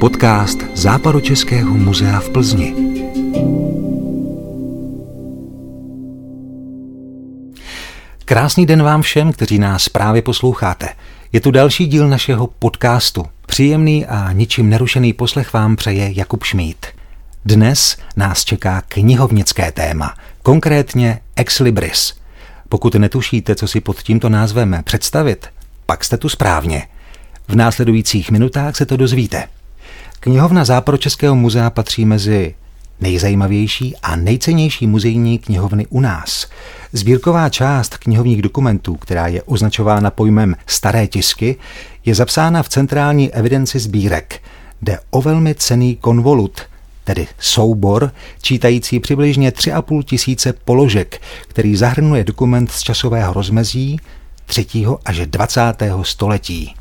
Podcast Západočeského muzea v Plzni. Krásný den vám všem, kteří nás právě posloucháte. Je tu další díl našeho podcastu. Příjemný a ničím nerušený poslech vám přeje Jakub Šmíd. Dnes nás čeká knihovnické téma, konkrétně Ex Libris. Pokud netušíte, co si pod tímto názvem představit, pak jste tu správně. V následujících minutách se to dozvíte. Knihovna Západočeského muzea patří mezi nejzajímavější a nejcennější muzejní knihovny u nás. Sbírková část knihovních dokumentů, která je označována pojmem staré tisky, je zapsána v centrální evidenci sbírek. Jde o velmi cený konvolut, tedy soubor, čítající přibližně 3,5 tisíce položek, který zahrnuje dokument z časového rozmezí 3. až 20. století.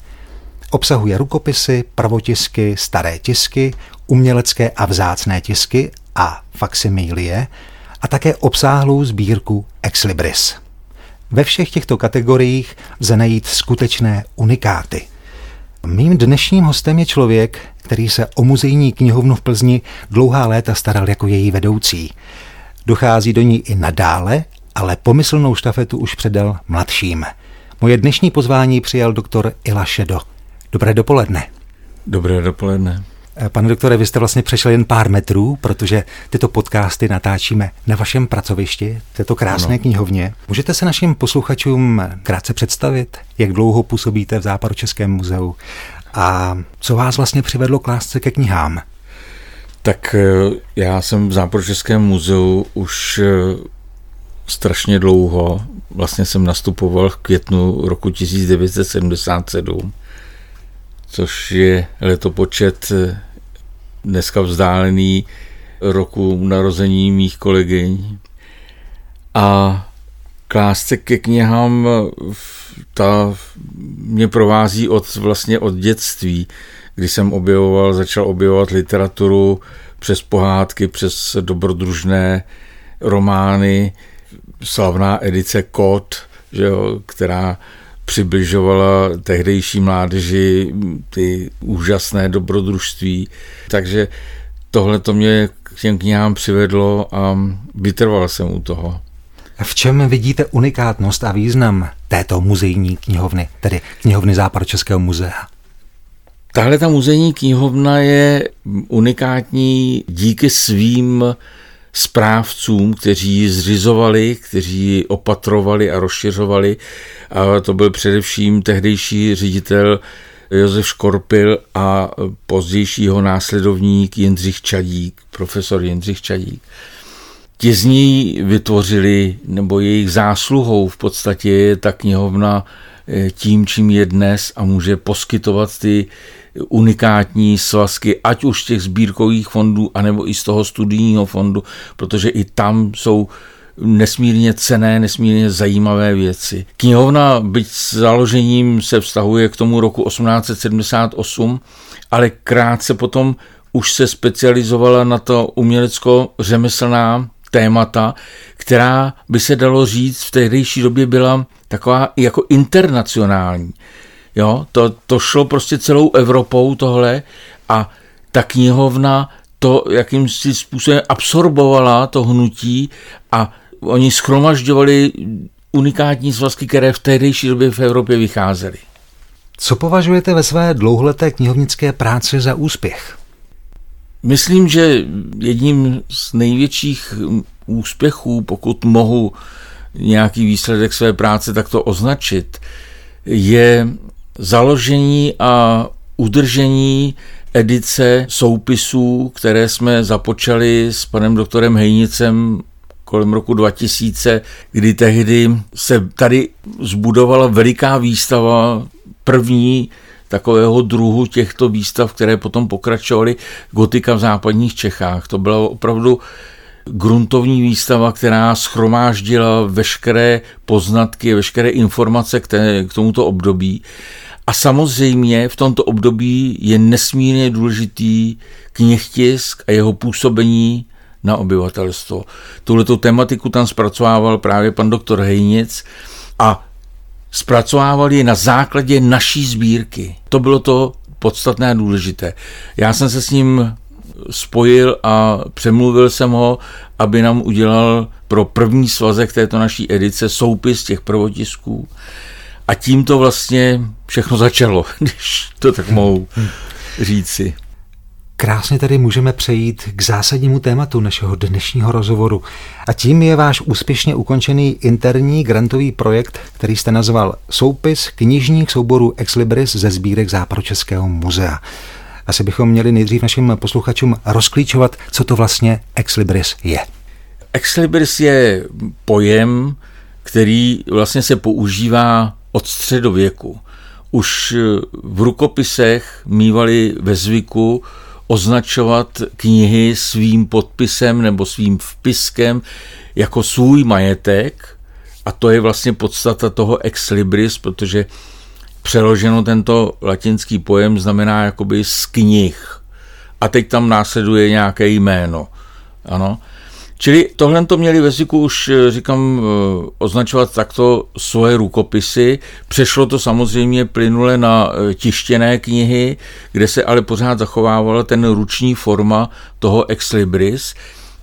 Obsahuje rukopisy, pravotisky, staré tisky, umělecké a vzácné tisky a faximilie a také obsáhlou sbírku Ex Libris. Ve všech těchto kategoriích lze najít skutečné unikáty. Mým dnešním hostem je člověk, který se o muzejní knihovnu v Plzni dlouhá léta staral jako její vedoucí. Dochází do ní i nadále, ale pomyslnou štafetu už předal mladším. Moje dnešní pozvání přijal doktor Ila Šedo. Dobré dopoledne. Dobré dopoledne. Eh, pane doktore, vy jste vlastně přešel jen pár metrů, protože tyto podcasty natáčíme na vašem pracovišti, této krásné ano. knihovně. Můžete se našim posluchačům krátce představit, jak dlouho působíte v Západočeském muzeu a co vás vlastně přivedlo k lásce ke knihám? Tak eh, já jsem v Západočeském muzeu už eh, strašně dlouho. Vlastně jsem nastupoval v květnu roku 1977 což je letopočet eh, dneska vzdálený roku narození mých kolegyň. A klásce ke knihám ta mě provází od, vlastně od dětství, kdy jsem objevoval, začal objevovat literaturu přes pohádky, přes dobrodružné romány, slavná edice Kot, že jo, která přibližovala tehdejší mládeži ty úžasné dobrodružství. Takže tohle to mě k těm knihám přivedlo a vytrval jsem u toho. V čem vidíte unikátnost a význam této muzejní knihovny, tedy knihovny Západočeského muzea? Tahle ta muzejní knihovna je unikátní díky svým správcům, kteří ji zřizovali, kteří ji opatrovali a rozšiřovali. A to byl především tehdejší ředitel Josef Škorpil a pozdějšího následovník Jindřich Čadík, profesor Jindřich Čadík. Ti z ní vytvořili, nebo jejich zásluhou v podstatě je ta knihovna eh, tím, čím je dnes a může poskytovat ty unikátní svazky, ať už z těch sbírkových fondů, anebo i z toho studijního fondu, protože i tam jsou nesmírně cené, nesmírně zajímavé věci. Knihovna, byť s založením se vztahuje k tomu roku 1878, ale krátce potom už se specializovala na to umělecko-řemeslná témata, která by se dalo říct v tehdejší době byla taková jako internacionální. Jo, to, to šlo prostě celou Evropou tohle a ta knihovna to jakýmsi způsobem absorbovala to hnutí a oni schromažďovali unikátní svazky, které v tehdejší době v Evropě vycházely. Co považujete ve své dlouholeté knihovnické práci za úspěch? Myslím, že jedním z největších úspěchů, pokud mohu nějaký výsledek své práce takto označit, je založení a udržení edice soupisů, které jsme započali s panem doktorem Hejnicem kolem roku 2000, kdy tehdy se tady zbudovala veliká výstava, první takového druhu těchto výstav, které potom pokračovaly gotika v západních Čechách. To byla opravdu gruntovní výstava, která schromáždila veškeré poznatky, veškeré informace k, té, k tomuto období. A samozřejmě v tomto období je nesmírně důležitý knihtisk a jeho působení na obyvatelstvo. Tuhleto tematiku tam zpracovával právě pan doktor Hejnic a zpracovával ji na základě naší sbírky. To bylo to podstatné a důležité. Já jsem se s ním spojil a přemluvil jsem ho, aby nám udělal pro první svazek této naší edice soupis těch prvotisků. A tím to vlastně všechno začalo, když to tak mohu říci. Krásně tady můžeme přejít k zásadnímu tématu našeho dnešního rozhovoru. A tím je váš úspěšně ukončený interní grantový projekt, který jste nazval Soupis knižních souborů Ex Libris ze sbírek Západočeského muzea. Asi bychom měli nejdřív našim posluchačům rozklíčovat, co to vlastně Ex Libris je. Ex Libris je pojem, který vlastně se používá od středověku. Už v rukopisech mývali ve zvyku označovat knihy svým podpisem nebo svým vpiskem jako svůj majetek a to je vlastně podstata toho ex libris, protože přeloženo tento latinský pojem znamená jakoby z knih. A teď tam následuje nějaké jméno. Ano. Čili tohle to měli ve zvyku už, eh, říkám, eh, označovat takto svoje rukopisy. Přešlo to samozřejmě plynule na eh, tištěné knihy, kde se ale pořád zachovávala ten ruční forma toho ex libris.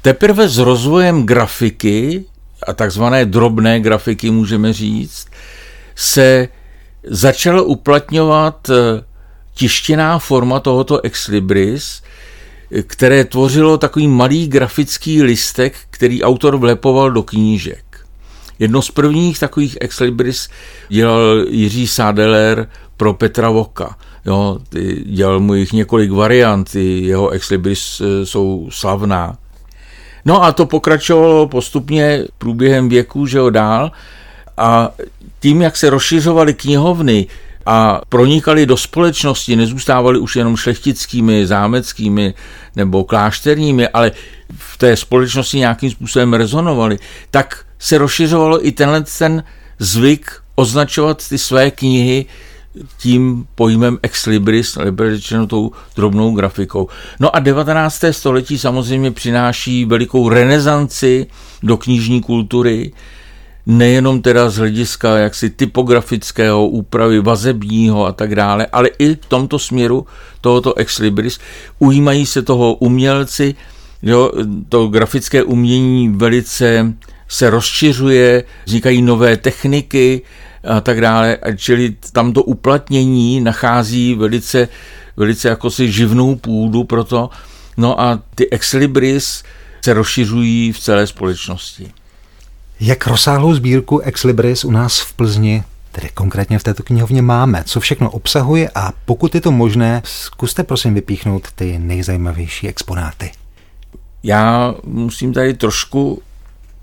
Teprve s rozvojem grafiky, a takzvané drobné grafiky můžeme říct, se začala uplatňovat tištěná forma tohoto ex libris, které tvořilo takový malý grafický listek, který autor vlepoval do knížek. Jedno z prvních takových ex libris dělal Jiří Sádeler pro Petra Voka. Jo, dělal mu jich několik variant, jeho ex libris e, jsou slavná. No a to pokračovalo postupně průběhem věku, že ho dál. A tím, jak se rozšiřovaly knihovny, a pronikali do společnosti, nezůstávali už jenom šlechtickými, zámeckými nebo klášterními, ale v té společnosti nějakým způsobem rezonovali, tak se rozšiřovalo i tenhle ten zvyk označovat ty své knihy tím pojmem ex libris, řečeno tou drobnou grafikou. No a 19. století samozřejmě přináší velikou renesanci do knižní kultury, nejenom teda z hlediska jaksi typografického, úpravy vazebního a tak dále, ale i v tomto směru tohoto ex libris ujímají se toho umělci, jo, to grafické umění velice se rozšiřuje, vznikají nové techniky a tak dále, čili tam to uplatnění nachází velice, velice jako si živnou půdu pro to, no a ty ex libris se rozšiřují v celé společnosti. Jak rozsáhlou sbírku Ex Libris u nás v Plzni tedy konkrétně v této knihovně máme, co všechno obsahuje a pokud je to možné, zkuste prosím vypíchnout ty nejzajímavější exponáty. Já musím tady trošku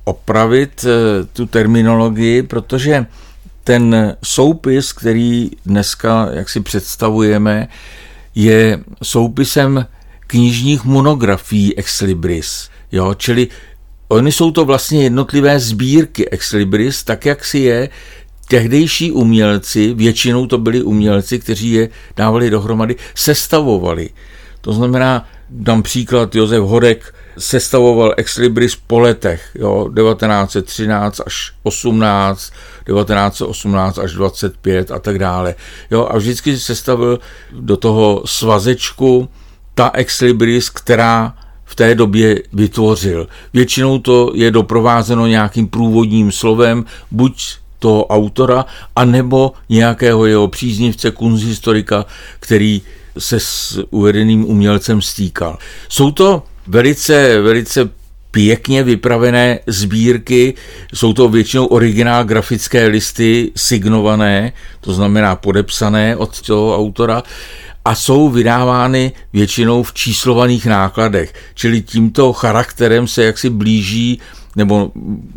opravit eh, tu terminologii, protože ten soupis, který dneska jak si představujeme, je soupisem knižních monografií ex libris. Jo, čili Oni jsou to vlastně jednotlivé sbírky ex libris, tak jak si je tehdejší umělci, většinou to byli umělci, kteří je dávali dohromady, sestavovali. To znamená, dám příklad, Josef Hodek sestavoval ex libris po letech, jo, 1913 až 18, 1918 až 25 a tak dále. Jo, a vždycky sestavil do toho svazečku ta ex libris, která v té době vytvořil. Většinou to je doprovázeno nějakým průvodním slovem, buď toho autora, anebo nějakého jeho příznivce, kunzhistorika, který se s uvedeným umělcem stýkal. Jsou to velice, velice pěkně vypravené sbírky, jsou to většinou originál grafické listy signované, to znamená podepsané od toho autora, a jsou vydávány většinou v číslovaných nákladech, čili tímto charakterem se jaksi blíží nebo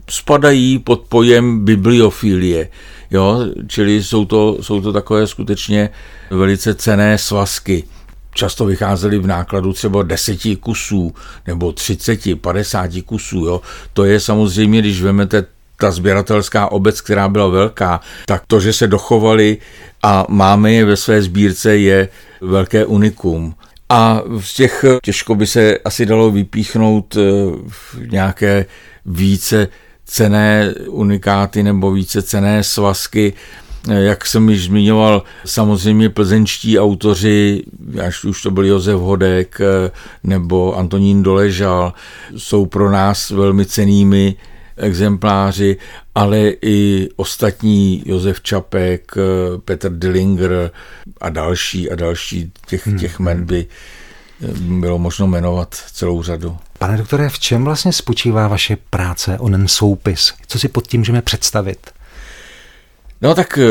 spadají pod pojem bibliofilie. Jo? Čili jsou to, jsou to takové skutečně velice cené svazky. Často vycházely v nákladu třeba deseti kusů nebo 30, 50 kusů. Jo? To je samozřejmě, když vezmete ta sběratelská obec, která byla velká, tak to, že se dochovali a máme je ve své sbírce, je velké unikum. A z těch těžko by se asi dalo vypíchnout eh, nějaké více cené unikáty nebo více cené svazky. Jak jsem již zmiňoval, samozřejmě plzeňští autoři, až už to byl Josef Hodek eh, nebo Antonín Doležal, jsou pro nás velmi cenými exempláři, ale i ostatní Josef Čapek, eh, Petr Dillinger a další a další těch, hmm. těch men by eh, bylo možno jmenovat celou řadu. Pane doktore, v čem vlastně spočívá vaše práce, onen soupis? Co si pod tím můžeme představit? No tak eh,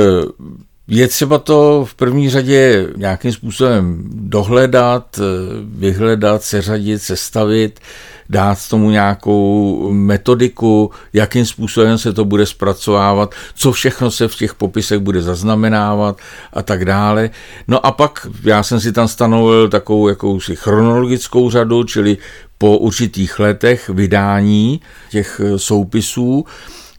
je třeba to v první řadě nějakým způsobem dohledat, vyhledat, seřadit, sestavit, dát tomu nějakou metodiku, jakým způsobem se to bude zpracovávat, co všechno se v těch popisech bude zaznamenávat a tak dále. No a pak já jsem si tam stanovil takovou jakousi chronologickou řadu, čili po určitých letech vydání těch soupisů.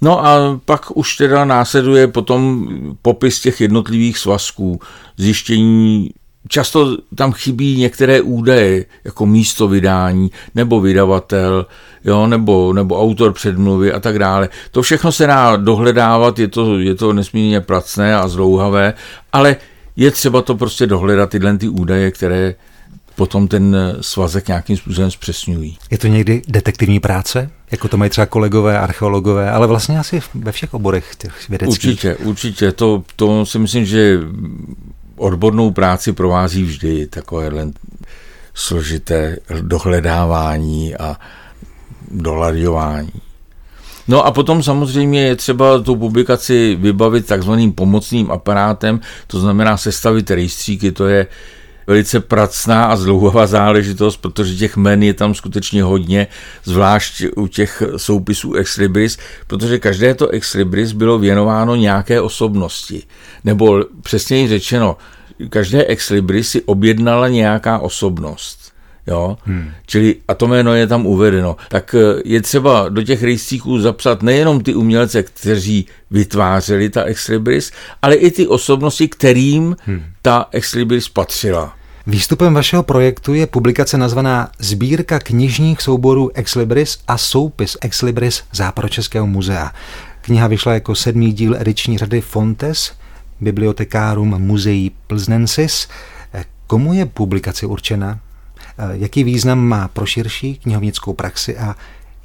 No a pak už teda následuje potom popis těch jednotlivých svazků, zjištění Často tam chybí některé údaje, jako místo vydání, nebo vydavatel, jo, nebo, nebo autor předmluvy a tak dále. To všechno se dá dohledávat, je to, je to nesmírně pracné a zlouhavé, ale je třeba to prostě dohledat, tyhle ty údaje, které potom ten svazek nějakým způsobem zpřesňují. Je to někdy detektivní práce? Jako to mají třeba kolegové, archeologové, ale vlastně asi ve všech oborech těch vědeckých. Určitě, určitě. To, to si myslím, že odbornou práci provází vždy takovéhle složité dohledávání a dolaďování. No a potom samozřejmě je třeba tu publikaci vybavit takzvaným pomocným aparátem, to znamená sestavit rejstříky, to je velice pracná a zdlouhavá záležitost, protože těch men je tam skutečně hodně, zvlášť u těch soupisů ex libris, protože každé to ex libris bylo věnováno nějaké osobnosti. Nebo přesněji řečeno, každé ex libris si objednala nějaká osobnost. Jo? Hmm. Čili a to jméno je tam uvedeno. Tak eh, je třeba do těch rejstříků zapsat nejenom ty umělce, kteří vytvářeli ta ex libris, ale i ty osobnosti, kterým hmm. ta ex libris patřila. Výstupem vašeho projektu je publikace nazvaná Sbírka knižních souborů Ex Libris a soupis Ex Libris Západočeského muzea. Kniha vyšla jako sedmý díl ediční řady Fontes, bibliotekárum muzeí Plznensis. Komu je publikace určena? Jaký význam má pro širší knihovnickou praxi a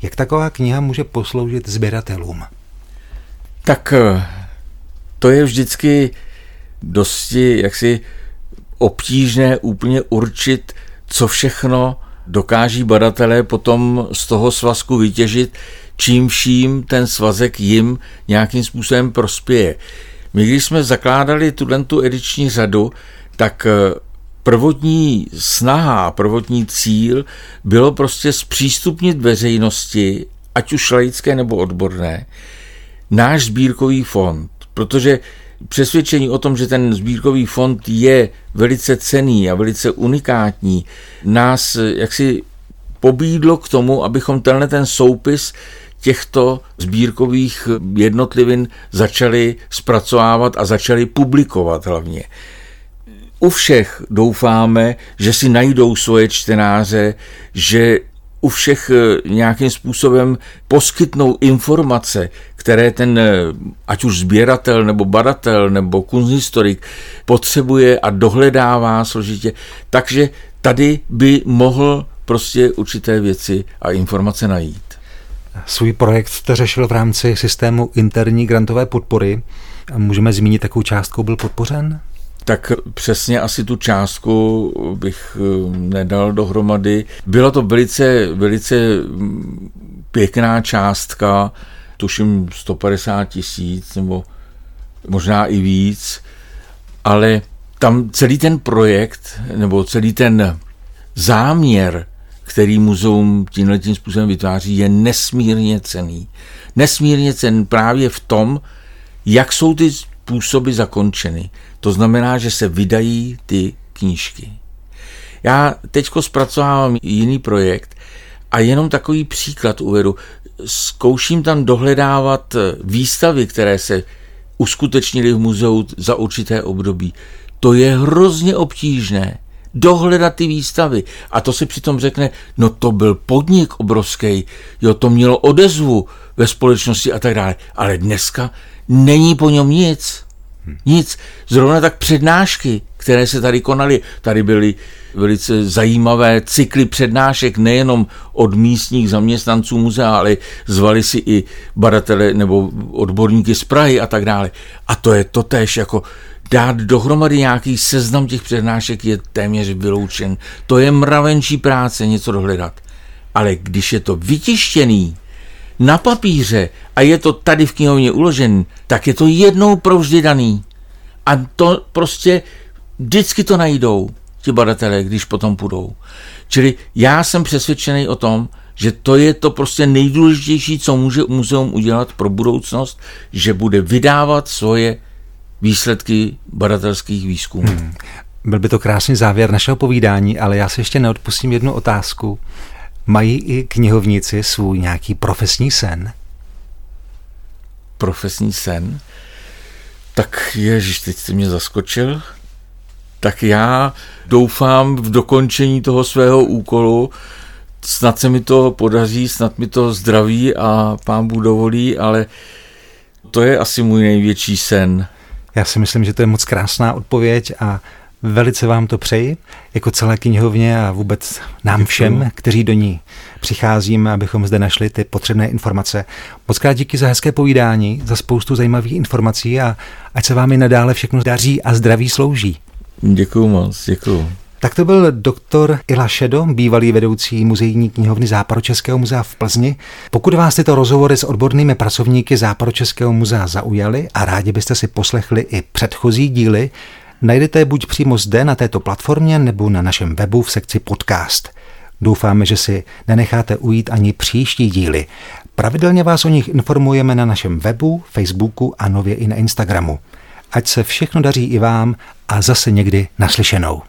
jak taková kniha může posloužit sběratelům? Tak eh, to je vždycky dosti jaksi obtížné úplně určit, co všechno dokáží badatelé potom z toho svazku vytěžit, čím vším ten svazek jim nějakým způsobem prospěje. My když jsme zakládali tu ediční řadu, tak eh, prvotní snaha, prvotní cíl bylo prostě zpřístupnit veřejnosti, ať už laické nebo odborné, náš sbírkový fond, protože přesvědčení o tom, že ten sbírkový fond je velice cený a velice unikátní, nás jaksi pobídlo k tomu, abychom tenhle ten soupis těchto sbírkových jednotlivin začali zpracovávat a začali publikovat hlavně. U všech doufáme, že si najdou svoje čtenáře, že u všech eh, nějakým způsobem poskytnou informace, které ten, eh, ať už sběratel, nebo badatel, nebo kunsthistorik potřebuje a dohledává složitě. Takže tady by mohl prostě určité věci a informace najít. Svůj projekt jste řešil v rámci systému interní grantové podpory. Můžeme zmínit, jakou částkou byl podpořen? Tak přesně asi tu částku bych eh, nedal dohromady. Byla to velice, velice mm, pěkná částka, tuším 150 tisíc nebo možná i víc, ale tam celý ten projekt nebo celý ten záměr, který muzeum tímhle tím způsobem vytváří, je nesmírně cený. Nesmírně cený právě v tom, jak jsou ty způsoby zakončeny. To znamená, že se vydají ty knížky. Já teď zpracovávám jiný projekt a jenom takový příklad uvedu. Zkouším tam dohledávat výstavy, které se uskutečnily v muzeu za určité období. To je hrozně obtížné dohledat ty výstavy. A to si přitom řekne, no to byl podnik obrovský, jo, to mělo odezvu ve společnosti a tak dále. Ale dneska není po něm nic. Nic. Zrovna tak přednášky, které se tady konaly, tady byly velice zajímavé cykly přednášek nejenom od místních zaměstnanců muzea, ale zvali si i badatele nebo odborníky z Prahy a tak dále. A to je to tež jako dát dohromady nějaký seznam těch přednášek je téměř vyloučen. To je mravenčí práce něco dohledat. Ale když je to vytištěný na papíře a je to tady v knihovně uložený, tak je to jednou provždy daný. A to prostě vždycky to najdou ti badatelé, když potom půjdou. Čili já jsem přesvědčený o tom, že to je to prostě nejdůležitější, co může muzeum udělat pro budoucnost, že bude vydávat svoje výsledky badatelských výzkumů. Hmm. Byl by to krásný závěr našeho povídání, ale já si ještě neodpustím jednu otázku. Mají i knihovníci svůj nějaký profesní sen? Profesní sen? Tak ježiš, teď jste mě zaskočil. Tak já doufám v dokončení toho svého úkolu. Snad se mi to podaří, snad mi to zdraví a pán Bůh dovolí, ale to je asi můj největší sen. Já si myslím, že to je moc krásná odpověď a velice vám to přeji, jako celé knihovně a vůbec nám Děkuju. všem, kteří do ní přicházíme, abychom zde našli ty potřebné informace. Moc krát díky za hezké povídání, za spoustu zajímavých informací a ať se vám i nadále všechno daří a zdraví slouží. Děkuji moc, děkuji. Tak to byl doktor Ila Šedo, bývalý vedoucí muzejní knihovny Západočeského muzea v Plzni. Pokud vás tyto rozhovory s odbornými pracovníky Západočeského muzea zaujaly a rádi byste si poslechli i předchozí díly, najdete je buď přímo zde na této platformě nebo na našem webu v sekci podcast. Doufáme, že si nenecháte ujít ani příští díly. Pravidelně vás o nich informujeme na našem webu, Facebooku a nově i na Instagramu. Ať se všechno daří i vám a zase někdy naslyšenou.